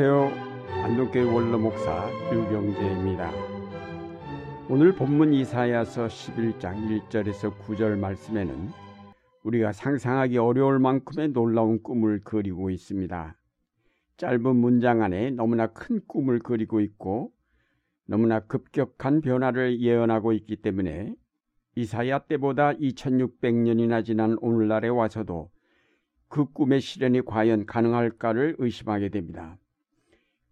안녕하세요. 안동교회 원로 목사 유경재입니다. 오늘 본문 이사야서 11장 1절에서 9절 말씀에는 우리가 상상하기 어려울 만큼의 놀라운 꿈을 그리고 있습니다. 짧은 문장 안에 너무나 큰 꿈을 그리고 있고 너무나 급격한 변화를 예언하고 있기 때문에 이사야 때보다 2600년이나 지난 오늘날에 와서도 그 꿈의 실현이 과연 가능할까를 의심하게 됩니다.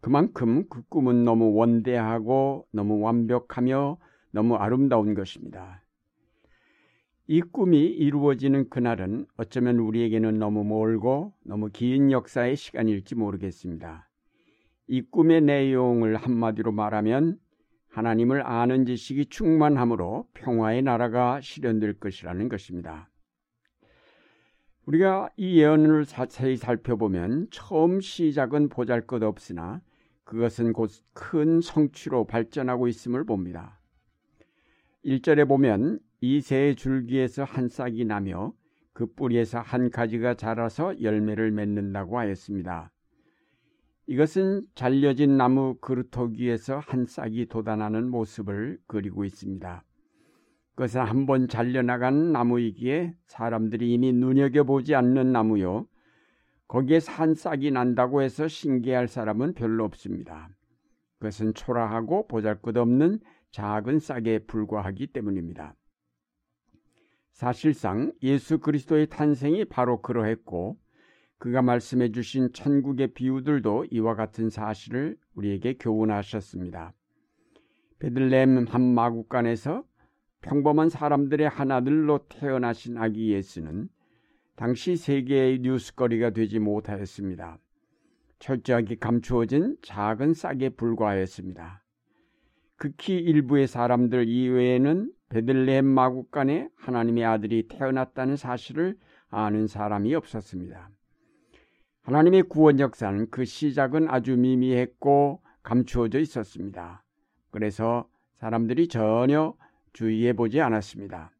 그만큼 그 꿈은 너무 원대하고 너무 완벽하며 너무 아름다운 것입니다. 이 꿈이 이루어지는 그날은 어쩌면 우리에게는 너무 멀고 너무 긴 역사의 시간일지 모르겠습니다. 이 꿈의 내용을 한마디로 말하면 하나님을 아는 지식이 충만함으로 평화의 나라가 실현될 것이라는 것입니다. 우리가 이 예언을 자세히 살펴보면 처음 시작은 보잘 것 없으나 그것은 곧 큰 성취로 발전하고 있음을 봅니다. 1절에 보면 이새 줄기에서 한 싹이 나며 그 뿌리에서 한 가지가 자라서 열매를 맺는다고 하였습니다. 이것은 잘려진 나무 그루터기 위에서 한 싹이 돋아나는 모습을 그리고 있습니다. 그것은 한 번 잘려나간 나무이기에 사람들이 이미 눈여겨보지 않는 나무요. 거기에 산 싹이 난다고 해서 신기할 사람은 별로 없습니다. 그것은 초라하고 보잘것없는 작은 싹에 불과하기 때문입니다. 사실상 예수 그리스도의 탄생이 바로 그러했고 그가 말씀해 주신 천국의 비유들도 이와 같은 사실을 우리에게 교훈하셨습니다. 베들레헴 한 마국간에서 평범한 사람들의 하나들로 태어나신 아기 예수는 당시 세계의 뉴스거리가 되지 못하였습니다. 철저하게 감추어진 작은 싹에 불과하였습니다. 극히 일부의 사람들 이외에는 베들레헴 마국간에 하나님의 아들이 태어났다는 사실을 아는 사람이 없었습니다. 하나님의 구원 역사는 그 시작은 아주 미미했고 감추어져 있었습니다. 그래서 사람들이 전혀 주의해 보지 않았습니다.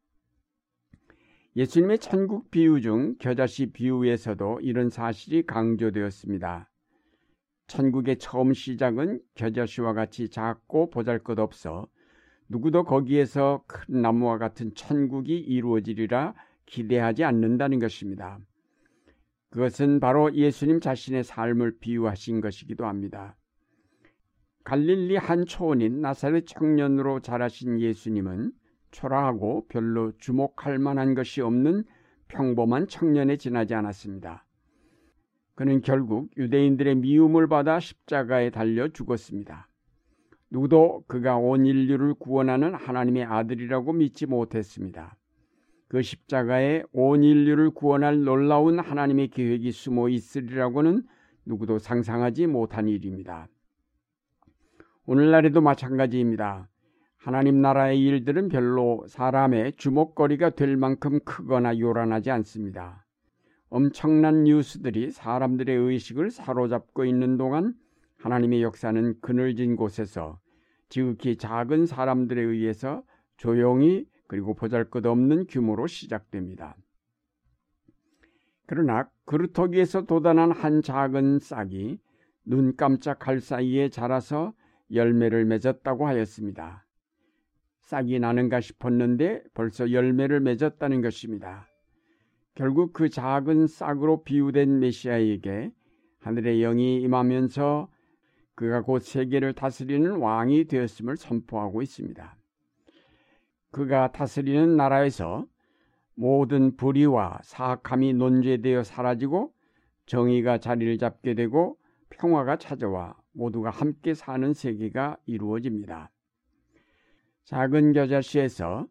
예수님의 천국 비유 중 겨자씨 비유에서도 이런 사실이 강조되었습니다. 천국의 처음 시작은 겨자씨와 같이 작고 보잘것없어 누구도 거기에서 큰 나무와 같은 천국이 이루어지리라 기대하지 않는다는 것입니다. 그것은 바로 예수님 자신의 삶을 비유하신 것이기도 합니다. 갈릴리 한 초원인 나사렛 청년으로 자라신 예수님은 초라하고 별로 주목할 만한 것이 없는 평범한 청년에 지나지 않았습니다. 그는 결국 유대인들의 미움을 받아 십자가에 달려 죽었습니다. 누구도 그가 온 인류를 구원하는 하나님의 아들이라고 믿지 못했습니다. 그 십자가에 온 인류를 구원할 놀라운 하나님의 계획이 숨어 있으리라고는 누구도 상상하지 못한 일입니다. 오늘날에도 마찬가지입니다. 하나님 나라의 일들은 별로 사람의 주목거리가 될 만큼 크거나 요란하지 않습니다. 엄청난 뉴스들이 사람들의 의식을 사로잡고 있는 동안 하나님의 역사는 그늘진 곳에서 지극히 작은 사람들에 의해서 조용히 그리고 보잘것없는 규모로 시작됩니다. 그러나 그루터기에서 돋아난 한 작은 싹이 눈 깜짝할 사이에 자라서 열매를 맺었다고 하였습니다. 싹이 나는가 싶었는데 벌써 열매를 맺었다는 것입니다. 결국 그 작은 싹으로 비유된 메시아에게 하늘의 영이 임하면서 그가 곧 세계를 다스리는 왕이 되었음을 선포하고 있습니다. 그가 다스리는 나라에서 모든 불의와 사악함이 논제되어 사라지고 정의가 자리를 잡게 되고 평화가 찾아와 모두가 함께 사는 세계가 이루어집니다. 작은 겨자씨에서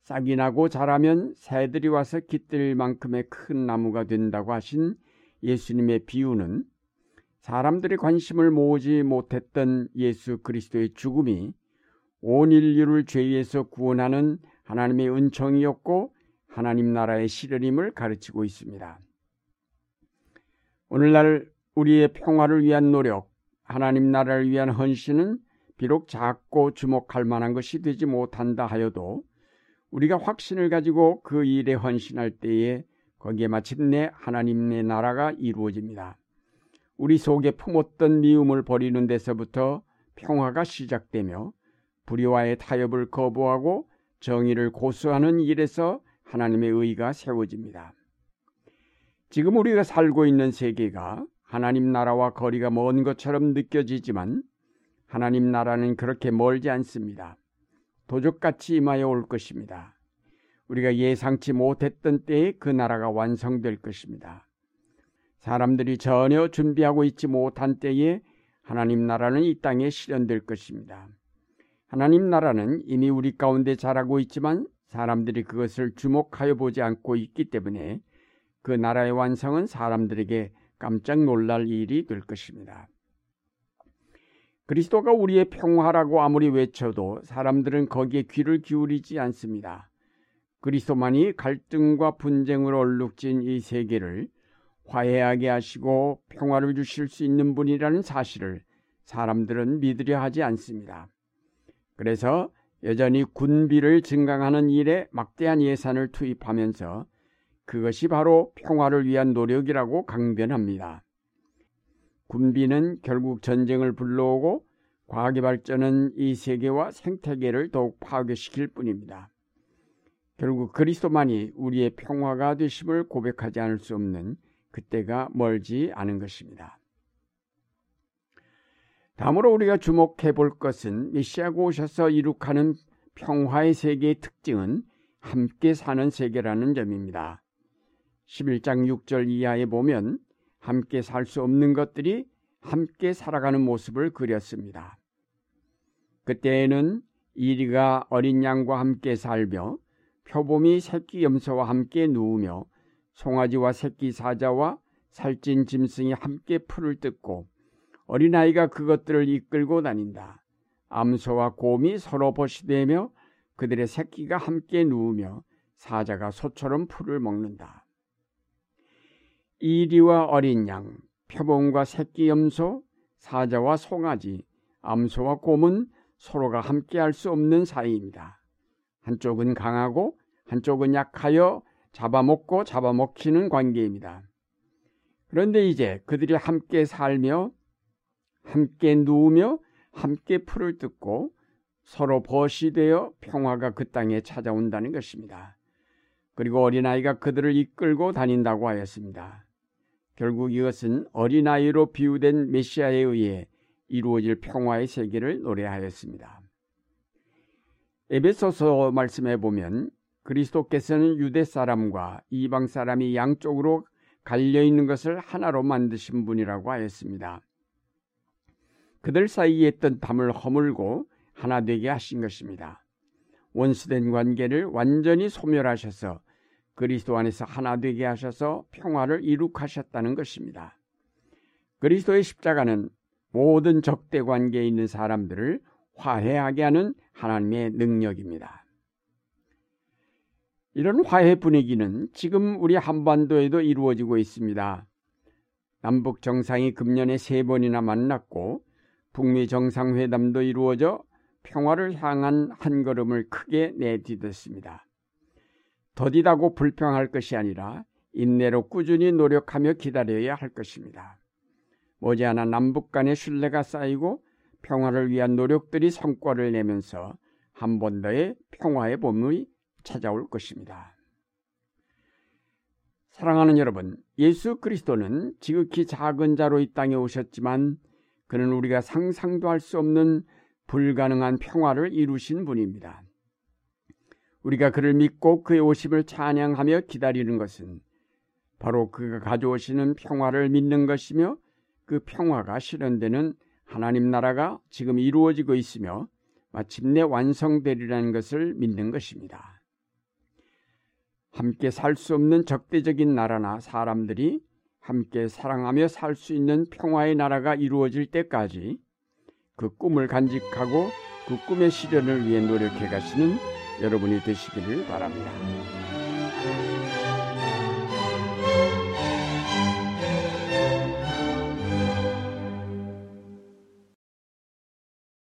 싹이 나고 자라면 새들이 와서 깃들 만큼의 큰 나무가 된다고 하신 예수님의 비유는 사람들의 관심을 모으지 못했던 예수 그리스도의 죽음이 온 인류를 죄에서 구원하는 하나님의 은총이었고 하나님 나라의 실현임을 가르치고 있습니다. 오늘날 우리의 평화를 위한 노력, 하나님 나라를 위한 헌신은 비록 작고 주목할 만한 것이 되지 못한다 하여도 우리가 확신을 가지고 그 일에 헌신할 때에 거기에 마침내 하나님의 나라가 이루어집니다. 우리 속에 품었던 미움을 버리는 데서부터 평화가 시작되며 불의와의 타협을 거부하고 정의를 고수하는 일에서 하나님의 의가 세워집니다. 지금 우리가 살고 있는 세계가 하나님 나라와 거리가 먼 것처럼 느껴지지만 하나님 나라는 그렇게 멀지 않습니다. 도적같이 임하여 올 것입니다. 우리가 예상치 못했던 때에 그 나라가 완성될 것입니다. 사람들이 전혀 준비하고 있지 못한 때에 하나님 나라는 이 땅에 실현될 것입니다. 하나님 나라는 이미 우리 가운데 자라고 있지만 사람들이 그것을 주목하여 보지 않고 있기 때문에 그 나라의 완성은 사람들에게 깜짝 놀랄 일이 될 것입니다. 그리스도가 우리의 평화라고 아무리 외쳐도 사람들은 거기에 귀를 기울이지 않습니다. 그리스도만이 갈등과 분쟁으로 얼룩진 이 세계를 화해하게 하시고 평화를 주실 수 있는 분이라는 사실을 사람들은 믿으려 하지 않습니다. 그래서 여전히 군비를 증강하는 일에 막대한 예산을 투입하면서 그것이 바로 평화를 위한 노력이라고 강변합니다. 군비는 결국 전쟁을 불러오고 과학의 발전은 이 세계와 생태계를 더욱 파괴시킬 뿐입니다. 결국 그리스도만이 우리의 평화가 되심을 고백하지 않을 수 없는 그때가 멀지 않은 것입니다. 다음으로 우리가 주목해 볼 것은 메시아가 오셔서 이룩하는 평화의 세계의 특징은 함께 사는 세계라는 점입니다. 11장 6절 이하에 보면 함께 살 수 없는 것들이 함께 살아가는 모습을 그렸습니다. 그때에는 이리가 어린 양과 함께 살며 표범이 새끼 염소와 함께 누우며 송아지와 새끼 사자와 살찐 짐승이 함께 풀을 뜯고 어린아이가 그것들을 이끌고 다닌다. 암소와 곰이 서로 버시되며 그들의 새끼가 함께 누우며 사자가 소처럼 풀을 먹는다. 이리와 어린 양, 표범과 새끼 염소, 사자와 송아지, 암소와 곰은 서로가 함께할 수 없는 사이입니다. 한쪽은 강하고 한쪽은 약하여 잡아먹고 잡아먹히는 관계입니다. 그런데 이제 그들이 함께 살며 함께 누우며 함께 풀을 뜯고 서로 벗이 되어 평화가 그 땅에 찾아온다는 것입니다. 그리고 어린아이가 그들을 이끌고 다닌다고 하였습니다. 결국 이것은 어린아이로 비유된 메시아에 의해 이루어질 평화의 세계를 노래하였습니다. 에베소서 말씀해 보면 그리스도께서는 유대 사람과 이방 사람이 양쪽으로 갈려 있는 것을 하나로 만드신 분이라고 하였습니다. 그들 사이에 있던 담을 허물고 하나 되게 하신 것입니다. 원수된 관계를 완전히 소멸하셔서 그리스도 안에서 하나 되게 하셔서 평화를 이룩하셨다는 것입니다. 그리스도의 십자가는 모든 적대 관계에 있는 사람들을 화해하게 하는 하나님의 능력입니다. 이런 화해 분위기는 지금 우리 한반도에도 이루어지고 있습니다. 남북 정상이 금년에 세 번이나 만났고 북미 정상회담도 이루어져 평화를 향한 한 걸음을 크게 내디뎠습니다. 더디다고 불평할 것이 아니라 인내로 꾸준히 노력하며 기다려야 할 것입니다. 머지않아 남북 간의 신뢰가 쌓이고 평화를 위한 노력들이 성과를 내면서 한 번 더의 평화의 봄이 찾아올 것입니다. 사랑하는 여러분, 예수 그리스도는 지극히 작은 자로 이 땅에 오셨지만 그는 우리가 상상도 할 수 없는 불가능한 평화를 이루신 분입니다. 우리가 그를 믿고 그의 오심을 찬양하며 기다리는 것은 바로 그가 가져오시는 평화를 믿는 것이며 그 평화가 실현되는 하나님 나라가 지금 이루어지고 있으며 마침내 완성되리라는 것을 믿는 것입니다. 함께 살 수 없는 적대적인 나라나 사람들이 함께 사랑하며 살 수 있는 평화의 나라가 이루어질 때까지 그 꿈을 간직하고 그 꿈의 실현을 위해 노력해 가시는 여러분이 되시기를 바랍니다.